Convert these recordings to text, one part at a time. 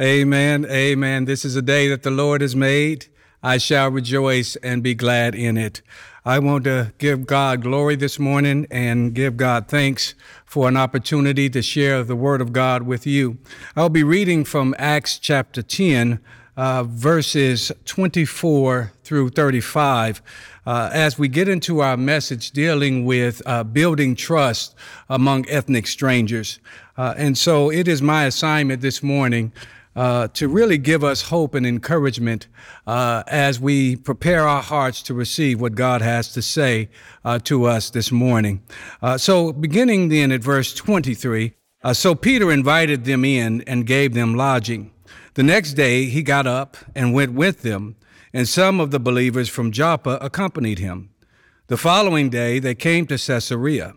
Amen. Amen. This is a day that the Lord has made. I shall rejoice and be glad in it. I want to give God glory this morning and give God thanks for an opportunity to share the Word of God with you. I'll be reading from Acts chapter 10, uh, verses 24 through 35. Uh, as we get into our message dealing with uh, building trust among ethnic strangers. Uh, and so it is my assignment this morning uh, to really give us hope and encouragement uh, as we prepare our hearts to receive what God has to say uh, to us this morning. Uh, so, beginning then at verse 23, uh, so Peter invited them in and gave them lodging. The next day he got up and went with them, and some of the believers from Joppa accompanied him. The following day they came to Caesarea.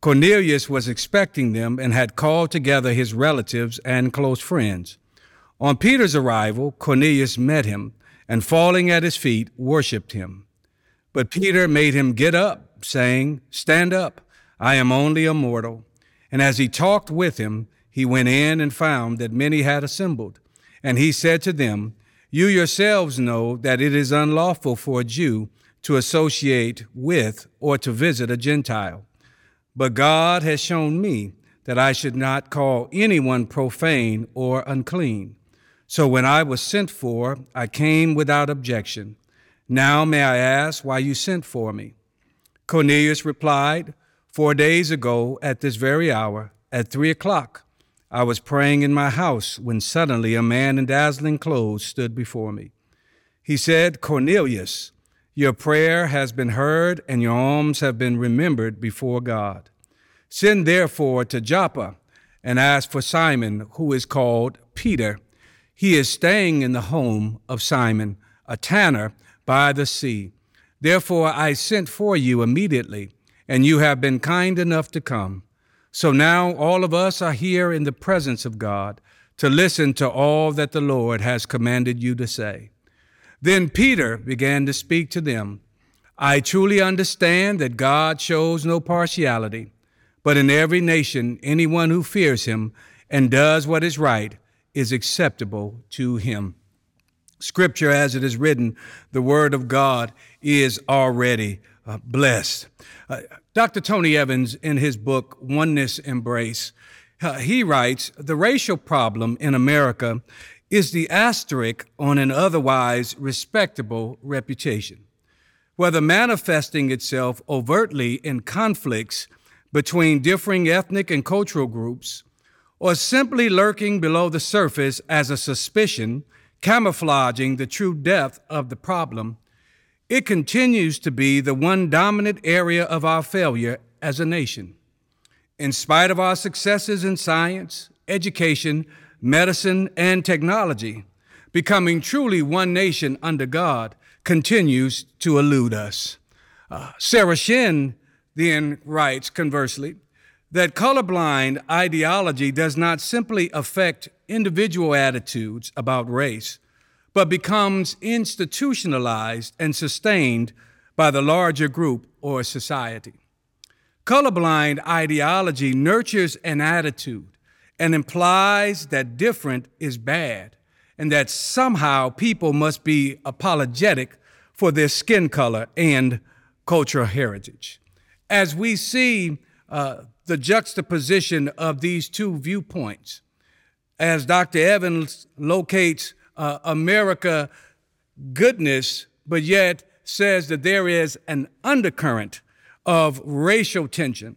Cornelius was expecting them and had called together his relatives and close friends. On Peter's arrival, Cornelius met him and falling at his feet, worshiped him. But Peter made him get up, saying, Stand up, I am only a mortal. And as he talked with him, he went in and found that many had assembled. And he said to them, You yourselves know that it is unlawful for a Jew to associate with or to visit a Gentile. But God has shown me that I should not call anyone profane or unclean. So when I was sent for, I came without objection. Now may I ask why you sent for me? Cornelius replied, Four days ago, at this very hour, at three o'clock, I was praying in my house when suddenly a man in dazzling clothes stood before me. He said, Cornelius, your prayer has been heard and your alms have been remembered before God. Send therefore to Joppa and ask for Simon, who is called Peter he is staying in the home of Simon, a tanner by the sea. Therefore I sent for you immediately, and you have been kind enough to come. So now all of us are here in the presence of God to listen to all that the Lord has commanded you to say. Then Peter began to speak to them. I truly understand that God shows no partiality, but in every nation, anyone who fears him and does what is right is acceptable to him. Scripture, as it is written, the word of God is already uh, blessed. Uh, Dr. Tony Evans, in his book, Oneness Embrace, uh, he writes The racial problem in America is the asterisk on an otherwise respectable reputation, whether manifesting itself overtly in conflicts between differing ethnic and cultural groups or simply lurking below the surface as a suspicion, camouflaging the true depth of the problem, it continues to be the one dominant area of our failure as a nation. In spite of our successes in science, education, medicine, and technology, becoming truly one nation under God continues to elude us. Uh, Sarah Shin then writes, conversely, that colorblind ideology does not simply affect individual attitudes about race, but becomes institutionalized and sustained by the larger group or society. Colorblind ideology nurtures an attitude and implies that different is bad and that somehow people must be apologetic for their skin color and cultural heritage. As we see uh, the juxtaposition of these two viewpoints. As Dr. Evans locates uh, America goodness, but yet says that there is an undercurrent of racial tension.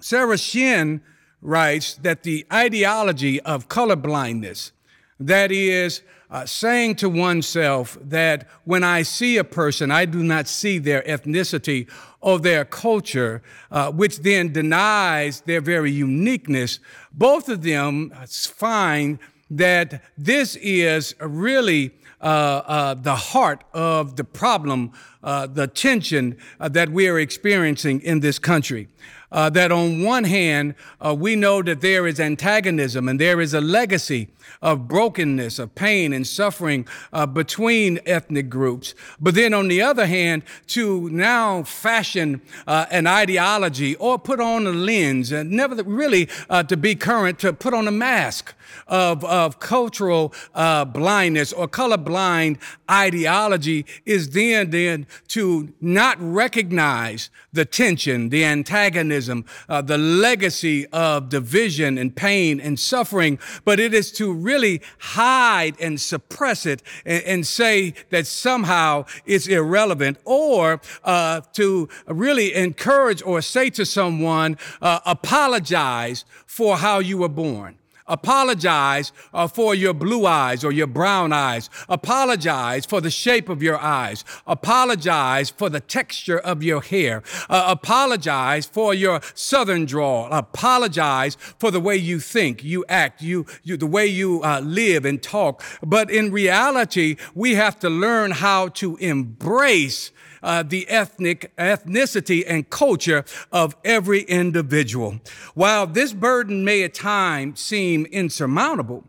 Sarah Shin writes that the ideology of colorblindness, that is, uh, saying to oneself that when I see a person, I do not see their ethnicity or their culture, uh, which then denies their very uniqueness. Both of them find that this is really uh, uh, the heart of the problem, uh, the tension uh, that we are experiencing in this country. Uh, that on one hand, uh, we know that there is antagonism and there is a legacy of brokenness, of pain and suffering uh, between ethnic groups. But then on the other hand, to now fashion uh, an ideology or put on a lens and never really uh, to be current, to put on a mask of, of cultural uh, blindness or colorblind ideology is then then to not recognize the tension, the antagonism, uh, the legacy of division and pain and suffering, but it is to really hide and suppress it and, and say that somehow it's irrelevant or uh, to really encourage or say to someone, uh, apologize for how you were born. Apologize uh, for your blue eyes or your brown eyes. Apologize for the shape of your eyes. Apologize for the texture of your hair. Uh, apologize for your southern drawl. Apologize for the way you think, you act, you, you the way you uh, live and talk. But in reality, we have to learn how to embrace uh, the ethnic ethnicity and culture of every individual. While this burden may at times seem insurmountable,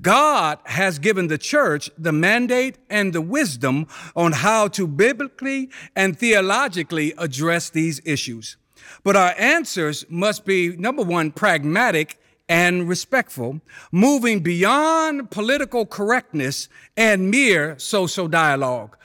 God has given the church the mandate and the wisdom on how to biblically and theologically address these issues. But our answers must be number one, pragmatic and respectful, moving beyond political correctness and mere social dialogue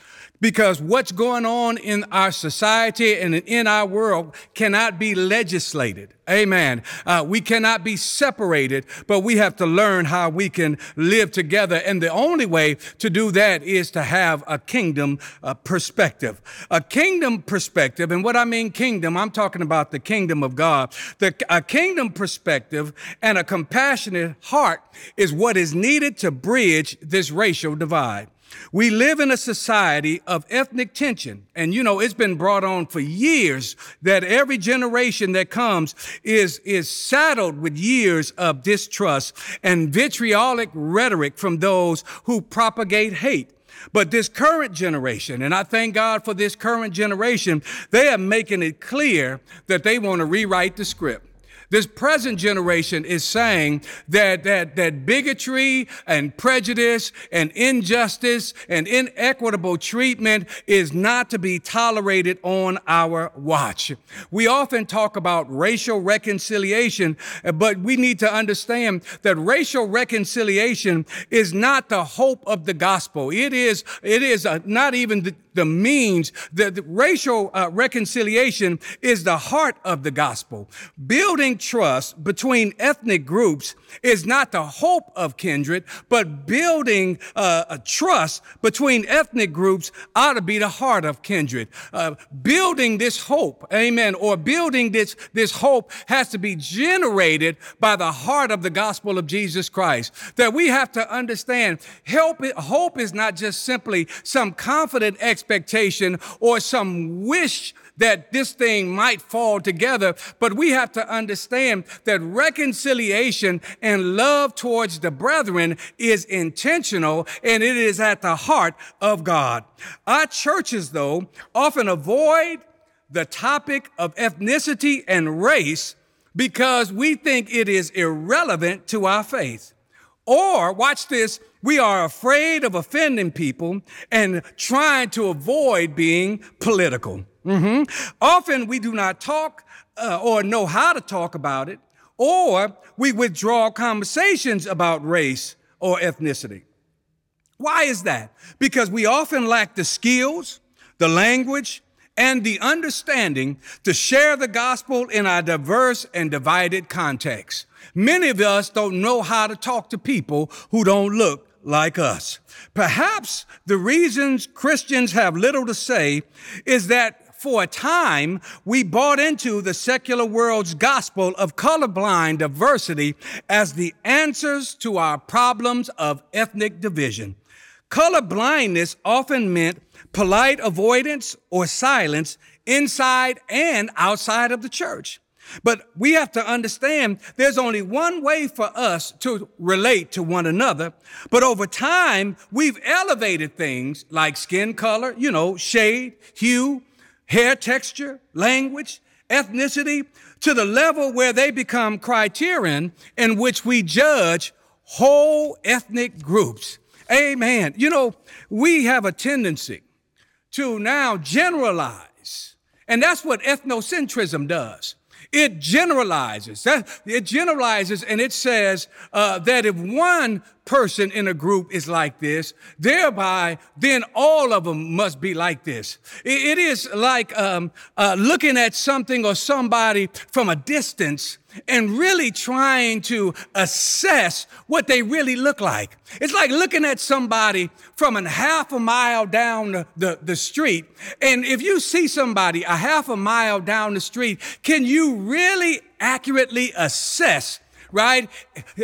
because what's going on in our society and in our world cannot be legislated. Amen. Uh, we cannot be separated, but we have to learn how we can live together. And the only way to do that is to have a kingdom uh, perspective. A kingdom perspective, and what I mean kingdom, I'm talking about the kingdom of God. The, a kingdom perspective and a compassionate heart is what is needed to bridge this racial divide. We live in a society of ethnic tension. And you know, it's been brought on for years that every generation that comes is, is saddled with years of distrust and vitriolic rhetoric from those who propagate hate. But this current generation, and I thank God for this current generation, they are making it clear that they want to rewrite the script. This present generation is saying that, that, that bigotry and prejudice and injustice and inequitable treatment is not to be tolerated on our watch. We often talk about racial reconciliation, uh, but we need to understand that racial reconciliation is not the hope of the gospel. It is, it is not even the, the means, the racial uh, reconciliation is the heart of the gospel. Building trust between ethnic groups is not the hope of kindred, but building uh, a trust between ethnic groups ought to be the heart of kindred. Uh, building this hope, amen, or building this, this hope has to be generated by the heart of the gospel of Jesus Christ. That we have to understand help, hope is not just simply some confident expectation expectation or some wish that this thing might fall together, but we have to understand that reconciliation and love towards the brethren is intentional and it is at the heart of God. Our churches, though, often avoid the topic of ethnicity and race because we think it is irrelevant to our faith. Or, watch this, we are afraid of offending people and trying to avoid being political. Mm-hmm. Often we do not talk uh, or know how to talk about it, or we withdraw conversations about race or ethnicity. Why is that? Because we often lack the skills, the language, and the understanding to share the gospel in our diverse and divided context. Many of us don't know how to talk to people who don't look like us. Perhaps the reasons Christians have little to say is that for a time, we bought into the secular world's gospel of colorblind diversity as the answers to our problems of ethnic division. Color blindness often meant polite avoidance or silence inside and outside of the church. But we have to understand there's only one way for us to relate to one another. But over time, we've elevated things like skin color, you know, shade, hue, hair texture, language, ethnicity to the level where they become criterion in which we judge whole ethnic groups. Amen. You know, we have a tendency to now generalize, and that's what ethnocentrism does. It generalizes. It generalizes and it says uh, that if one person in a group is like this, thereby then all of them must be like this. it is like um, uh, looking at something or somebody from a distance and really trying to assess what they really look like. It's like looking at somebody from a half a mile down the, the, street. And if you see somebody a half a mile down the street, can you really accurately assess right?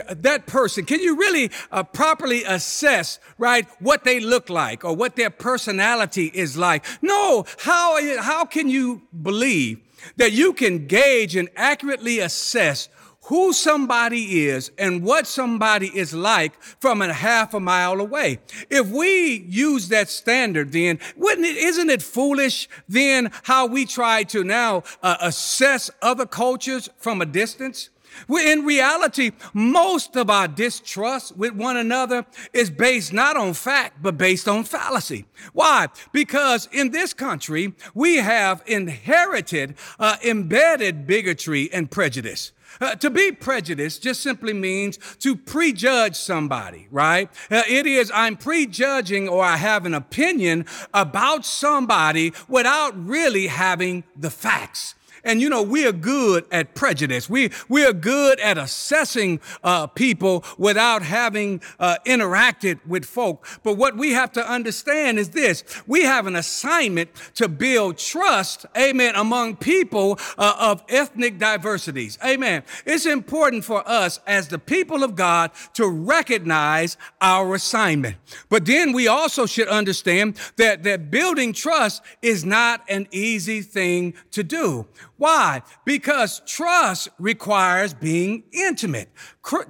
That person, can you really uh, properly assess, right, what they look like or what their personality is like? No, how, how can you believe that you can gauge and accurately assess who somebody is and what somebody is like from a half a mile away. If we use that standard, then wouldn't it, isn't it foolish then how we try to now uh, assess other cultures from a distance? In reality, most of our distrust with one another is based not on fact, but based on fallacy. Why? Because in this country, we have inherited uh, embedded bigotry and prejudice. Uh, to be prejudiced just simply means to prejudge somebody, right? Uh, it is, I'm prejudging or I have an opinion about somebody without really having the facts. And you know, we are good at prejudice. We, we are good at assessing uh, people without having uh, interacted with folk. But what we have to understand is this. We have an assignment to build trust, amen, among people uh, of ethnic diversities. Amen. It's important for us as the people of God to recognize our assignment. But then we also should understand that, that building trust is not an easy thing to do. Why? Because trust requires being intimate.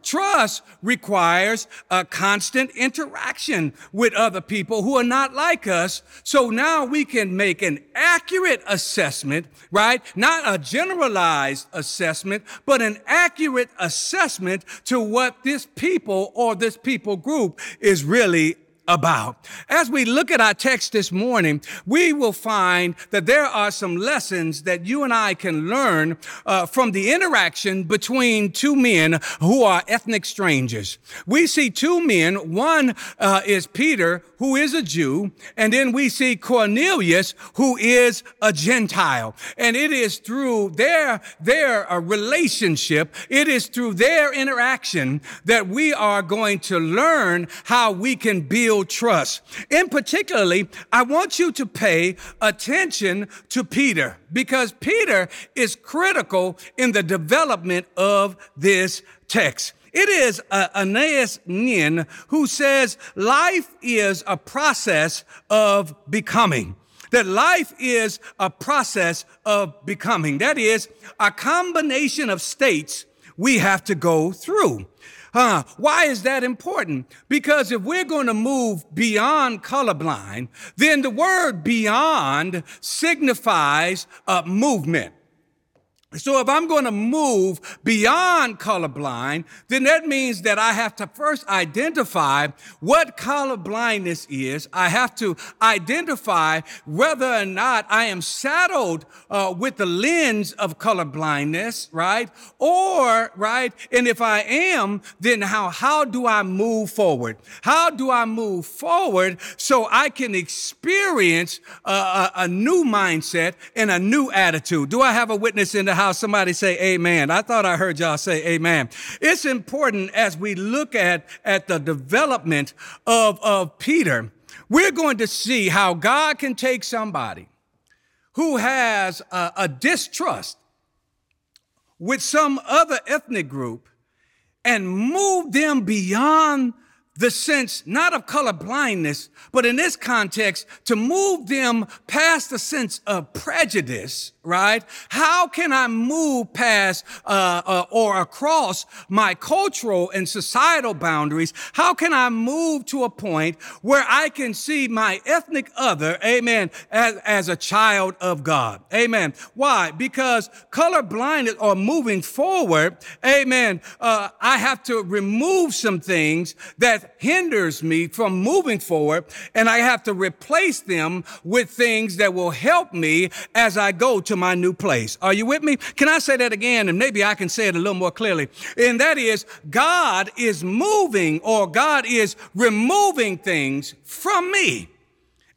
Trust requires a constant interaction with other people who are not like us. So now we can make an accurate assessment, right? Not a generalized assessment, but an accurate assessment to what this people or this people group is really about. As we look at our text this morning, we will find that there are some lessons that you and I can learn uh, from the interaction between two men who are ethnic strangers. We see two men. One uh, is Peter, who is a Jew, and then we see Cornelius, who is a Gentile. And it is through their, their uh, relationship, it is through their interaction that we are going to learn how we can build trust. In particularly, I want you to pay attention to Peter because Peter is critical in the development of this text. It is uh, Anaïs Nin who says life is a process of becoming. That life is a process of becoming. That is a combination of states we have to go through. Huh? Why is that important? Because if we're going to move beyond colorblind, then the word beyond signifies a movement. So if I'm going to move beyond colorblind, then that means that I have to first identify what colorblindness is. I have to identify whether or not I am saddled uh, with the lens of colorblindness, right? Or, right? And if I am, then how, how do I move forward? How do I move forward so I can experience a, a, a new mindset and a new attitude? Do I have a witness in the house? house, somebody say amen. I thought I heard y'all say amen. It's important as we look at, at the development of, of Peter, we're going to see how God can take somebody who has a, a distrust with some other ethnic group and move them beyond the sense not of color blindness, but in this context, to move them past the sense of prejudice, right? How can I move past uh, uh, or across my cultural and societal boundaries? How can I move to a point where I can see my ethnic other, amen, as, as a child of God? Amen. Why? Because color blindness or moving forward, amen, uh, I have to remove some things that hinders me from moving forward, and I have to replace them with things that will help me as I go to my new place. Are you with me? Can I say that again? And maybe I can say it a little more clearly. And that is, God is moving or God is removing things from me.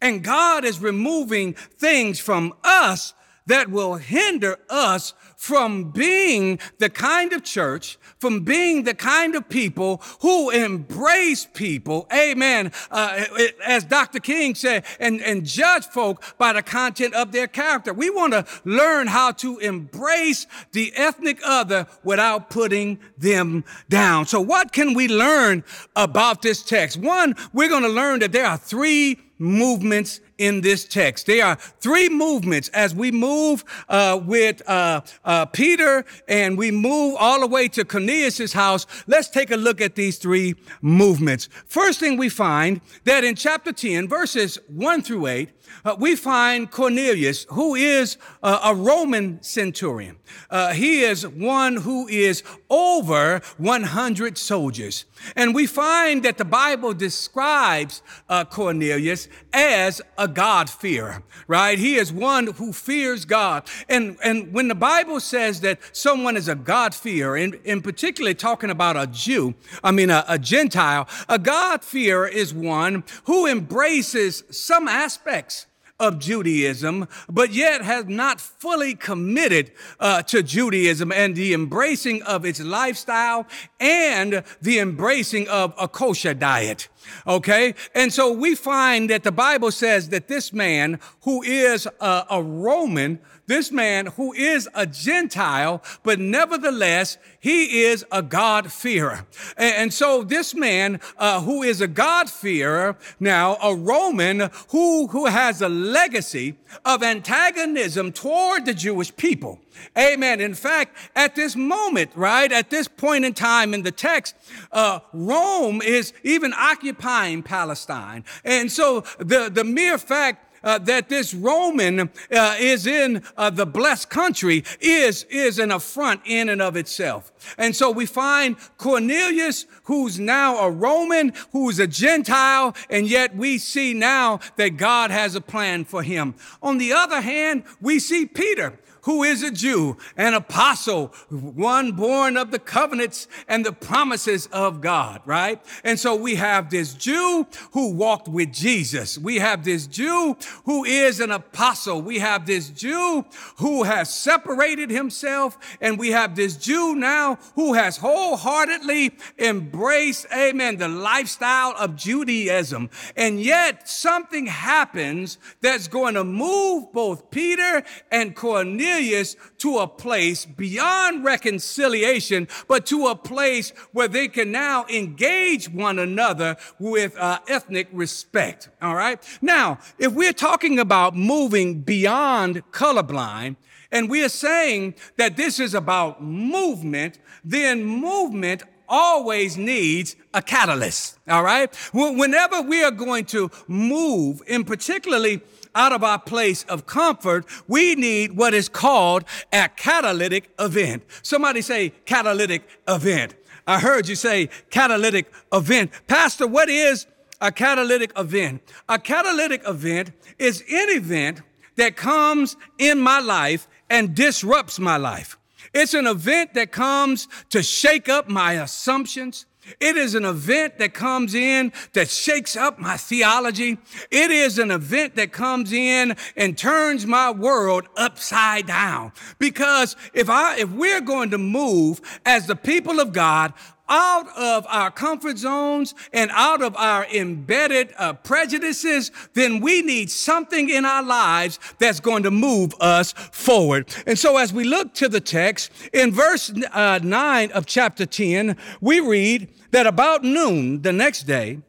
And God is removing things from us that will hinder us from being the kind of church, from being the kind of people who embrace people, amen, uh, as Dr. King said, and, and judge folk by the content of their character. We want to learn how to embrace the ethnic other without putting them down. So what can we learn about this text? One, we're going to learn that there are three movements in this text. There are three movements as we move uh, with uh, uh, Peter and we move all the way to Cornelius' house. Let's take a look at these three movements. First thing we find that in chapter 10, verses 1 through 8, uh, we find Cornelius, who is uh, a Roman centurion. Uh, he is one who is over 100 soldiers. And we find that the Bible describes uh, Cornelius as a God-fearer, right? He is one who fears God. And, and when the Bible says that someone is a God-fearer, in, in particularly talking about a Jew, I mean a, a Gentile, a God-fearer is one who embraces some aspects of Judaism, but yet has not fully committed uh, to Judaism and the embracing of its lifestyle and the embracing of a kosher diet. Okay. And so we find that the Bible says that this man who is a, a Roman this man who is a Gentile, but nevertheless, he is a God-fearer. And, so this man uh, who is a God-fearer, now a Roman who, who has a legacy of antagonism toward the Jewish people. Amen. In fact, at this moment, right, at this point in time in the text, uh, Rome is even occupying Palestine. And so the, the mere fact uh, that this Roman uh, is in uh, the blessed country is, is an affront in and of itself. And so we find Cornelius, who's now a Roman, who's a Gentile, and yet we see now that God has a plan for him. On the other hand, we see Peter, who is a Jew, an apostle, one born of the covenants and the promises of God, right? And so we have this Jew who walked with Jesus. We have this Jew who is an apostle. We have this Jew who has separated himself. And we have this Jew now who has wholeheartedly embraced, amen, the lifestyle of Judaism. And yet something happens that's going to move both Peter and Cornelius Cornelius to a place beyond reconciliation, but to a place where they can now engage one another with uh, ethnic respect. All right. Now, if we're talking about moving beyond colorblind, and we are saying that this is about movement, then movement always needs a catalyst. All right. Whenever we are going to move, in particularly out of our place of comfort, we need what is called a catalytic event. Somebody say catalytic event. I heard you say catalytic event. Pastor, what is a catalytic event? A catalytic event is an event that comes in my life and disrupts my life. It's an event that comes to shake up my assumptions, it is an event that comes in that shakes up my theology. It is an event that comes in and turns my world upside down. Because if I, if we're going to move as the people of God, out of our comfort zones and out of our embedded uh, prejudices, then we need something in our lives that's going to move us forward. And so as we look to the text, in verse uh, 9 of chapter 10, we read that about noon the next day,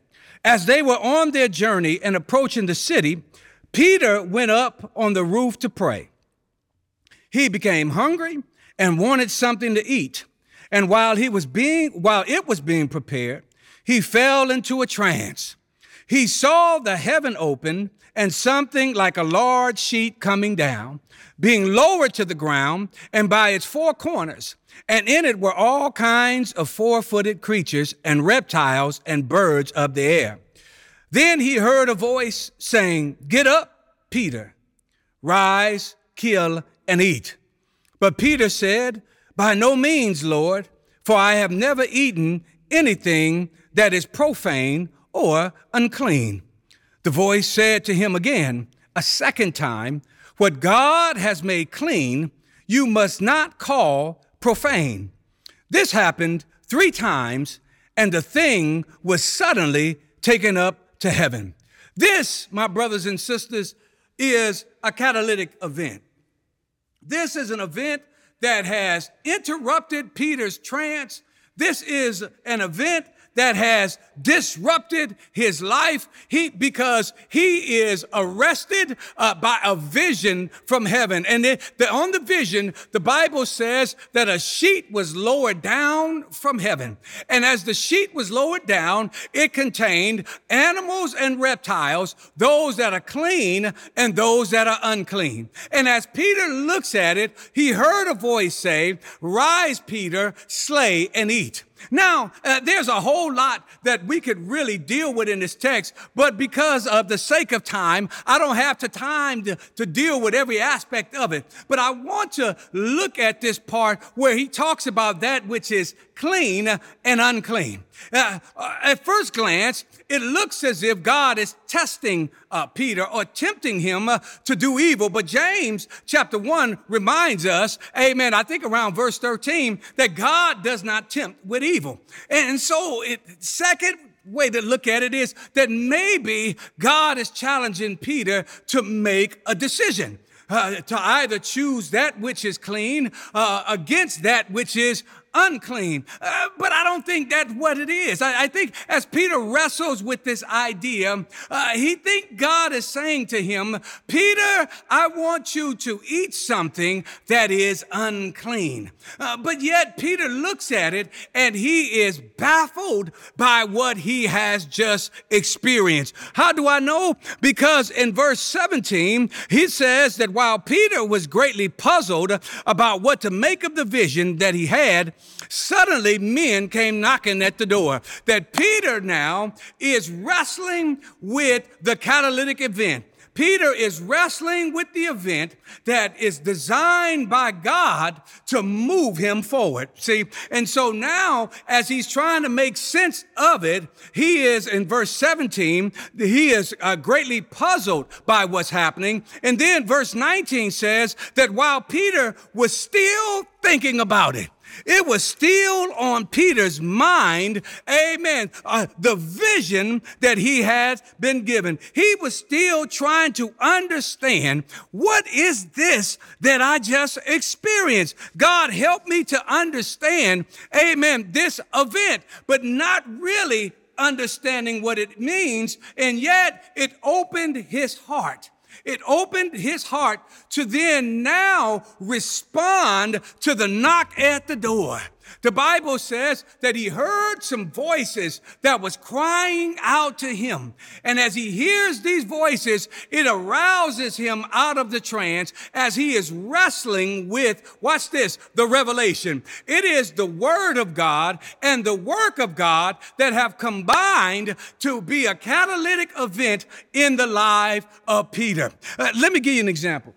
as they were on their journey and approaching the city, Peter went up on the roof to pray. He became hungry and wanted something to eat. And while he was being, while it was being prepared, he fell into a trance. He saw the heaven open and something like a large sheet coming down, being lowered to the ground and by its four corners. And in it were all kinds of four footed creatures and reptiles and birds of the air. Then he heard a voice saying, Get up, Peter, rise, kill, and eat. But Peter said, By no means, Lord, for I have never eaten anything that is profane or unclean. The voice said to him again, a second time, What God has made clean, you must not call profane. This happened three times, and the thing was suddenly taken up to heaven. This, my brothers and sisters, is a catalytic event. This is an event that has interrupted Peter's trance. This is an event that has disrupted his life he, because he is arrested uh, by a vision from heaven. And it, the, on the vision, the Bible says that a sheet was lowered down from heaven. And as the sheet was lowered down, it contained animals and reptiles, those that are clean and those that are unclean. And as Peter looks at it, he heard a voice say, Rise, Peter, slay and eat. Now, uh, there's a whole lot that we could really deal with in this text, but because of the sake of time, I don't have the time to, to deal with every aspect of it. But I want to look at this part where he talks about that which is clean and unclean. Uh, at first glance, it looks as if God is testing uh, Peter or tempting him uh, to do evil. But James chapter 1 reminds us, amen, I think around verse 13, that God does not tempt with evil. And so, it, second way to look at it is that maybe God is challenging Peter to make a decision. Uh, to either choose that which is clean uh, against that which is unclean. Uh, but I don't think that's what it is. I, I think as Peter wrestles with this idea, uh, he think God is saying to him, Peter, I want you to eat something that is unclean. Uh, but yet Peter looks at it and he is baffled by what he has just experienced. How do I know? Because in verse 17, he says that while Peter was greatly puzzled about what to make of the vision that he had, Suddenly, men came knocking at the door. That Peter now is wrestling with the catalytic event. Peter is wrestling with the event that is designed by God to move him forward. See, and so now as he's trying to make sense of it, he is in verse 17, he is uh, greatly puzzled by what's happening. And then verse 19 says that while Peter was still thinking about it, it was still on Peter's mind, amen, uh, the vision that he had been given. He was still trying to understand what is this that I just experienced? God help me to understand, amen, this event, but not really understanding what it means. And yet it opened his heart it opened his heart to then now respond to the knock at the door. The Bible says that he heard some voices that was crying out to him. And as he hears these voices, it arouses him out of the trance as he is wrestling with, watch this, the revelation. It is the word of God and the work of God that have combined to be a catalytic event in the life of Peter. Uh, let me give you an example.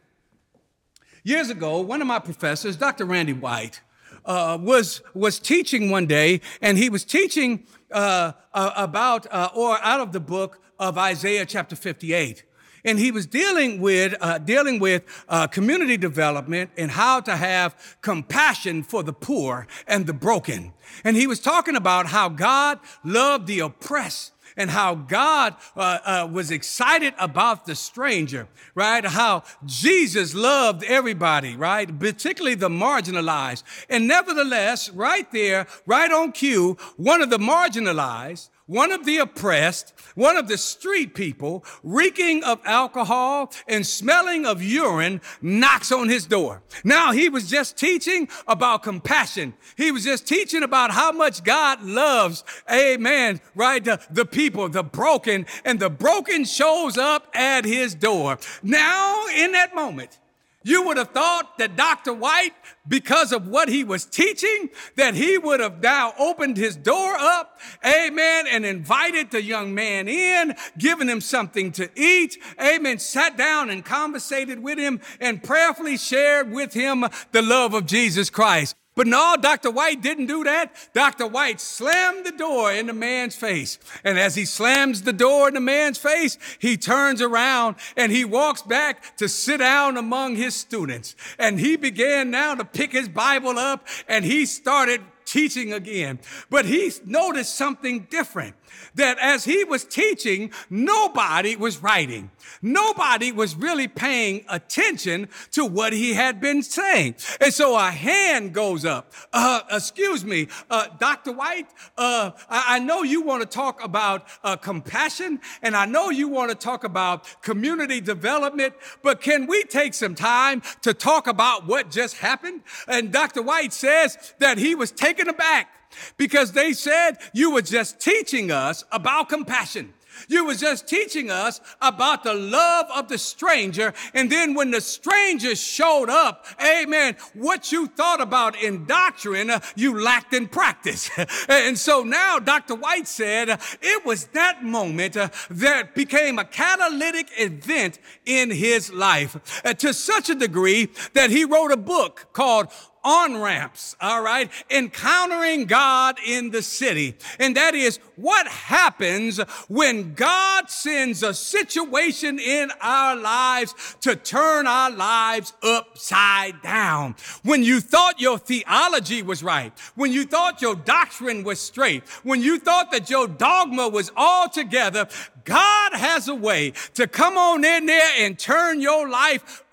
Years ago, one of my professors, Dr. Randy White, uh, was, was teaching one day, and he was teaching uh, uh, about, uh, or out of the book of Isaiah chapter 58. and he was dealing with uh, dealing with uh, community development and how to have compassion for the poor and the broken. And he was talking about how God loved the oppressed and how God uh, uh, was excited about the stranger, right? How Jesus loved everybody, right? Particularly the marginalized. And nevertheless, right there, right on cue, one of the marginalized one of the oppressed, one of the street people, reeking of alcohol and smelling of urine, knocks on his door. Now he was just teaching about compassion. He was just teaching about how much God loves, amen, right? The, the people, the broken, and the broken shows up at his door. Now, in that moment, you would have thought that Dr. White, because of what he was teaching, that he would have now opened his door up, amen, and invited the young man in, given him something to eat, amen, sat down and conversated with him and prayerfully shared with him the love of Jesus Christ. But no, Dr. White didn't do that. Dr. White slammed the door in the man's face. And as he slams the door in the man's face, he turns around and he walks back to sit down among his students. And he began now to pick his Bible up and he started teaching again. But he noticed something different that as he was teaching, nobody was writing. Nobody was really paying attention to what he had been saying. And so a hand goes up. Uh, excuse me, uh, Dr. White, uh, I, I, know you want to talk about uh, compassion and I know you want to talk about community development, but can we take some time to talk about what just happened? And Dr. White says that he was taken aback because they said you were just teaching us about compassion. You were just teaching us about the love of the stranger. And then when the stranger showed up, amen, what you thought about in doctrine, uh, you lacked in practice. and so now Dr. White said uh, it was that moment uh, that became a catalytic event in his life uh, to such a degree that he wrote a book called on ramps, all right? Encountering God in the city. And that is what happens when God sends a situation in our lives to turn our lives upside down. When you thought your theology was right, when you thought your doctrine was straight, when you thought that your dogma was all together, God has a way to come on in there and turn your life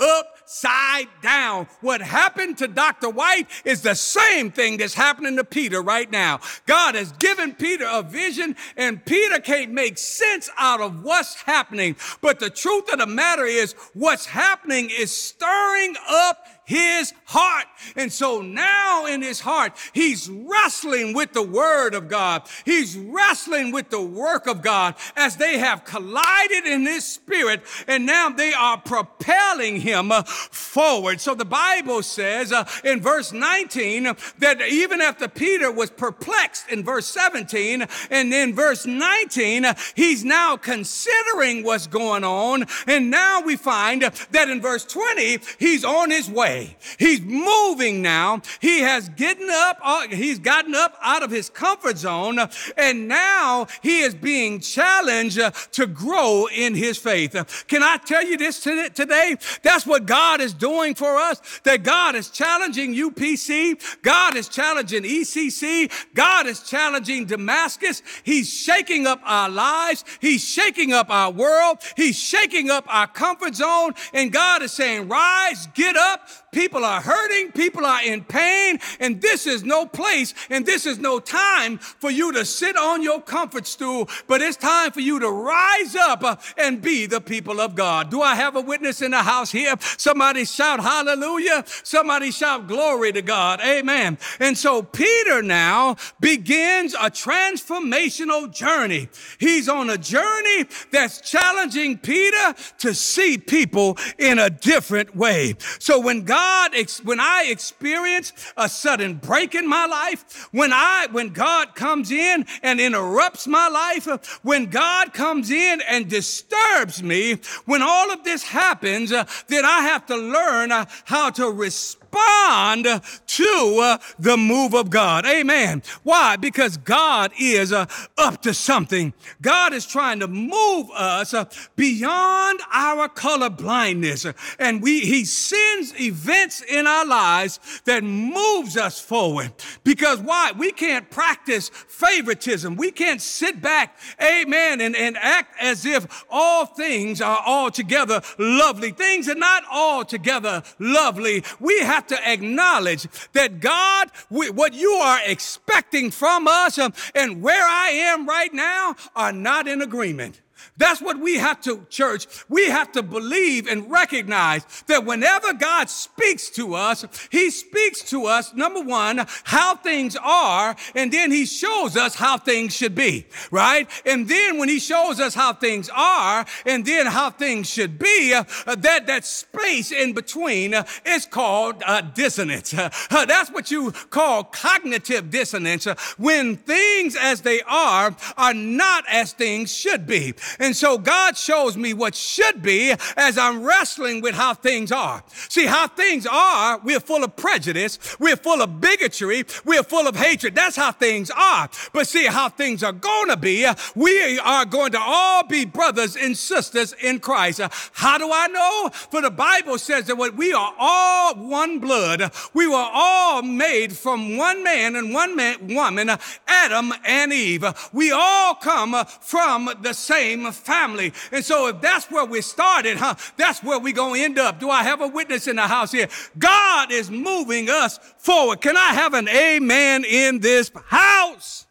upside down. What happened to Dr. White is the same thing that's happening to Peter right now. God has given Peter a vision and Peter can't make sense out of what's happening. But the truth of the matter is what's happening is stirring up his heart. And so now in his heart, he's wrestling with the word of God. He's wrestling with the work of God as they have collided in his spirit and now they are propelling him uh, forward. So the Bible says uh, in verse 19 that even after Peter was perplexed in verse 17 and in verse 19, he's now considering what's going on. And now we find that in verse 20, he's on his way way. He's moving now. He has gotten up, uh, he's gotten up out of his comfort zone, and now he is being challenged to grow in his faith. Can I tell you this today? That's what God is doing for us. That God is challenging UPC. God is challenging ECC. God is challenging Damascus. He's shaking up our lives. He's shaking up our world. He's shaking up our comfort zone. And God is saying, rise, get up, People are hurting, people are in pain, and this is no place and this is no time for you to sit on your comfort stool, but it's time for you to rise up uh, and be the people of God. Do I have a witness in the house here? Somebody shout hallelujah. Somebody shout glory to God. Amen. And so Peter now begins a transformational journey. He's on a journey that's challenging Peter to see people in a different way. So when God God, when I experience a sudden break in my life, when I, when God comes in and interrupts my life, when God comes in and disturbs me, when all of this happens, then I have to learn how to respond to uh, the move of God. Amen. Why? Because God is uh, up to something. God is trying to move us beyond our color blindness. And we, he sends events in our lives that moves us forward. Because why? We can't practice favoritism. We can't sit back, amen, and, and act as if all things are altogether lovely. Things are not altogether lovely. We have to acknowledge that God, what you are expecting from us um, and where I am right now are not in agreement. That's what we have to, church. We have to believe and recognize that whenever God speaks to us, He speaks to us, number one, how things are, and then He shows us how things should be, right? And then when He shows us how things are, and then how things should be, uh, that, that space in between uh, is called uh, dissonance. Uh, that's what you call cognitive dissonance, uh, when things as they are are not as things should be. And so God shows me what should be as I'm wrestling with how things are. See, how things are, we're full of prejudice, we're full of bigotry, we're full of hatred. That's how things are. But see, how things are going to be, we are going to all be brothers and sisters in Christ. How do I know? For the Bible says that we are all one blood. We were all made from one man and one man, woman, Adam and Eve. We all come from the same family. And so if that's where we started, huh, that's where we're going to end up. Do I have a witness in the house here? God is moving us forward. Can I have an amen in this house?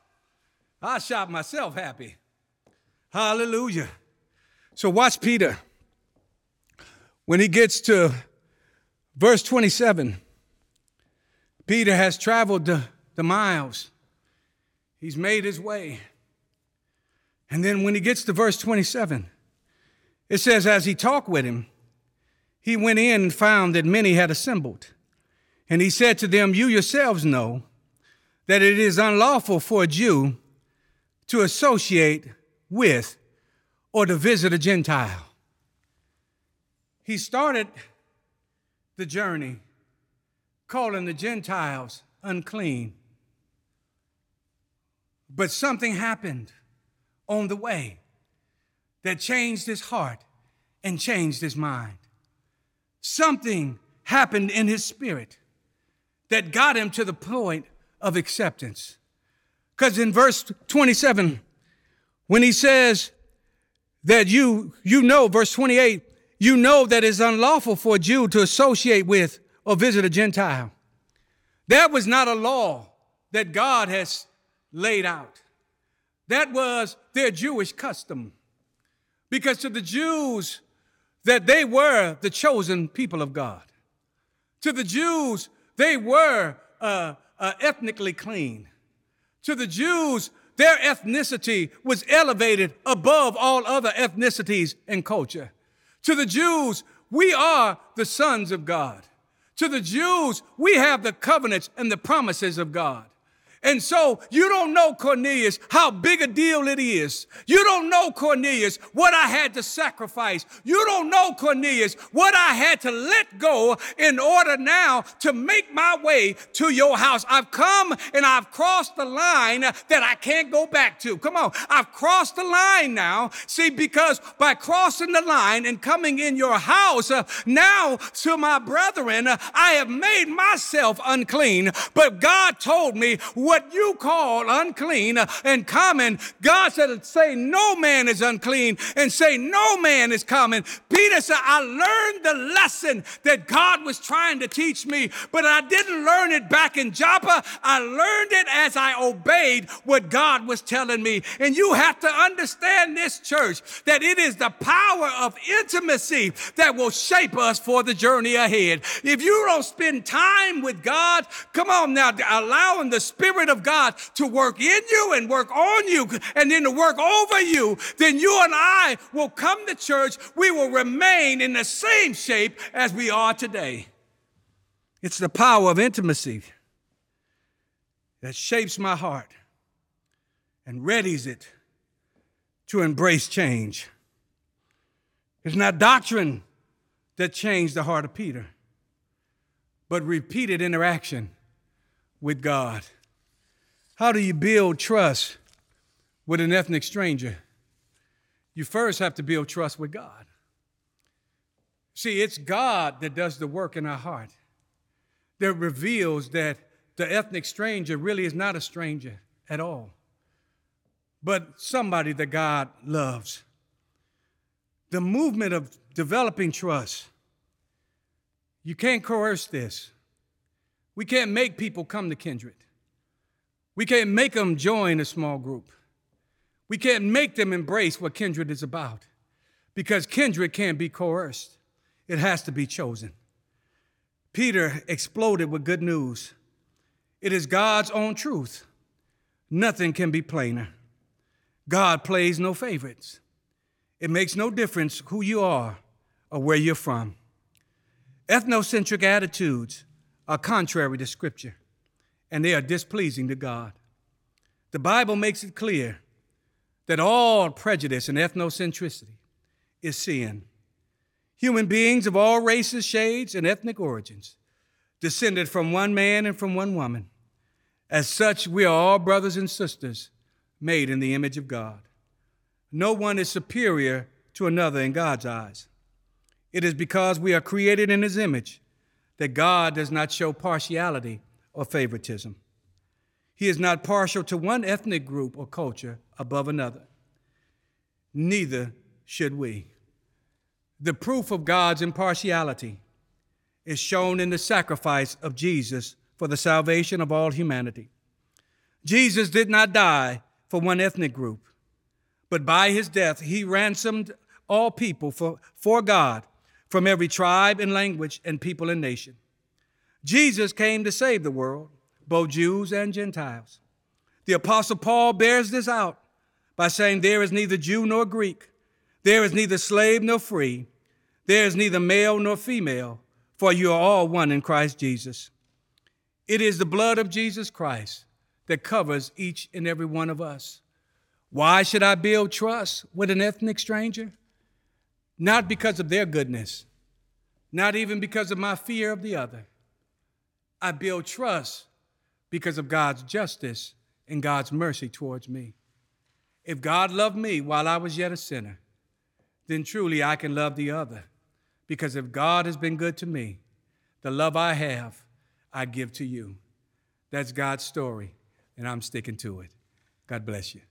I shot myself happy. Hallelujah. So watch Peter. When he gets to verse 27, Peter has traveled the, the miles. He's made his way. And then when he gets to verse 27, it says, As he talked with him, he went in and found that many had assembled. And he said to them, You yourselves know that it is unlawful for a Jew to associate with or to visit a Gentile. He started the journey calling the Gentiles unclean. But something happened on the way that changed his heart and changed his mind. Something happened in his spirit that got him to the point of acceptance. Because in verse 27, when he says that you, you know, verse 28, you know that it's unlawful for a Jew to associate with or visit a Gentile. That was not a law that God has laid out. That was their Jewish custom. Because to the Jews, that they were the chosen people of God. To the Jews, they were uh, uh, ethnically clean. To the Jews, their ethnicity was elevated above all other ethnicities and culture. To the Jews, we are the sons of God. To the Jews, we have the covenants and the promises of God. And so you don't know, Cornelius, how big a deal it is. You don't know, Cornelius, what I had to sacrifice. You don't know, Cornelius, what I had to let go in order now to make my way to your house. I've come and I've crossed the line that I can't go back to. Come on. I've crossed the line now. See, because by crossing the line and coming in your house, uh, now to my brethren, uh, I have made myself unclean. But God told me, what you call unclean and common, God said, say no man is unclean and say no man is common. Peter said, I learned the lesson that God was trying to teach me, but I didn't learn it back in Joppa. I learned it as I obeyed what God was telling me. And you have to understand this church that it is the power of intimacy that will shape us for the journey ahead. If you don't spend time with God, come on now, allowing the Spirit Spirit of God to work in you and work on you and then to work over you, then you and I will come to church. We will remain in the same shape as we are today. It's the power of intimacy that shapes my heart and readies it to embrace change. It's not doctrine that changed the heart of Peter, but repeated interaction with God. How do you build trust with an ethnic stranger? You first have to build trust with God. See, it's God that does the work in our heart, that reveals that the ethnic stranger really is not a stranger at all, but somebody that God loves. The movement of developing trust, you can't coerce this. We can't make people come to Kindred. We can't make them join a small group. We can't make them embrace what Kindred is about because Kindred can't be coerced, it has to be chosen. Peter exploded with good news. It is God's own truth. Nothing can be plainer. God plays no favorites. It makes no difference who you are or where you're from. Ethnocentric attitudes are contrary to Scripture, and they are displeasing to God. The Bible makes it clear that all prejudice and ethnocentricity is sin. Human beings of all races, shades, and ethnic origins descended from one man and from one woman. As such, we are all brothers and sisters made in the image of God. No one is superior to another in God's eyes. It is because we are created in His image that God does not show partiality or favoritism. He is not partial to one ethnic group or culture above another. Neither should we. The proof of God's impartiality is shown in the sacrifice of Jesus for the salvation of all humanity. Jesus did not die for one ethnic group, but by his death, he ransomed all people for, for God from every tribe and language and people and nation. Jesus came to save the world, both Jews and Gentiles. The Apostle Paul bears this out by saying, There is neither Jew nor Greek, there is neither slave nor free, there is neither male nor female, for you are all one in Christ Jesus. It is the blood of Jesus Christ that covers each and every one of us. Why should I build trust with an ethnic stranger? Not because of their goodness, not even because of my fear of the other. I build trust because of God's justice and God's mercy towards me. If God loved me while I was yet a sinner, then truly I can love the other. Because if God has been good to me, the love I have, I give to you. That's God's story, and I'm sticking to it. God bless you.